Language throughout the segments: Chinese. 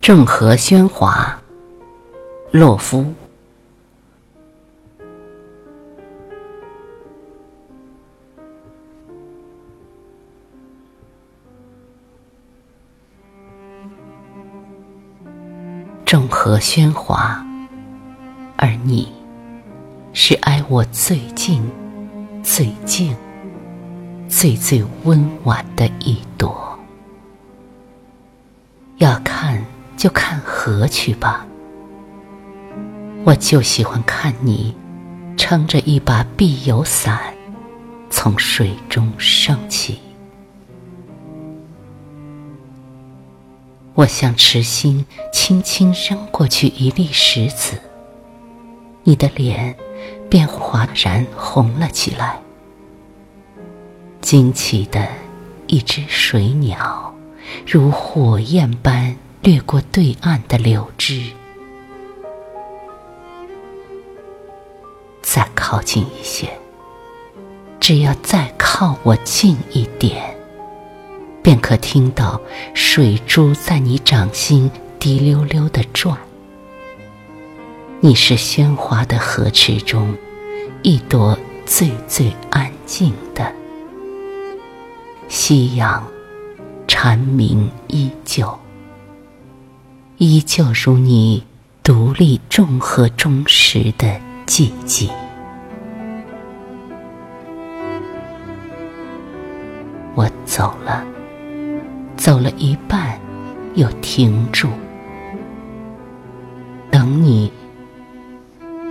郑和喧哗，洛夫。众河喧哗，而你，是挨我最近、最静、最最温婉的一朵。要看就看河去吧，我就喜欢看你撑着一把碧油伞，从水中升起。我向池心轻轻扔过去一粒石子，你的脸便哗然红了起来。惊奇的一只水鸟，如火焰般掠过对岸的柳枝。再靠近一些，只要再靠我近一点。便可听到水珠在你掌心滴溜溜的转。你是喧哗的河池中一朵最最安静的。夕阳蝉鸣依旧，依旧如你独立众河中时的寂寂。我走了。走了一半，又停住，等你，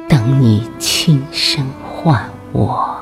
等你轻声唤我。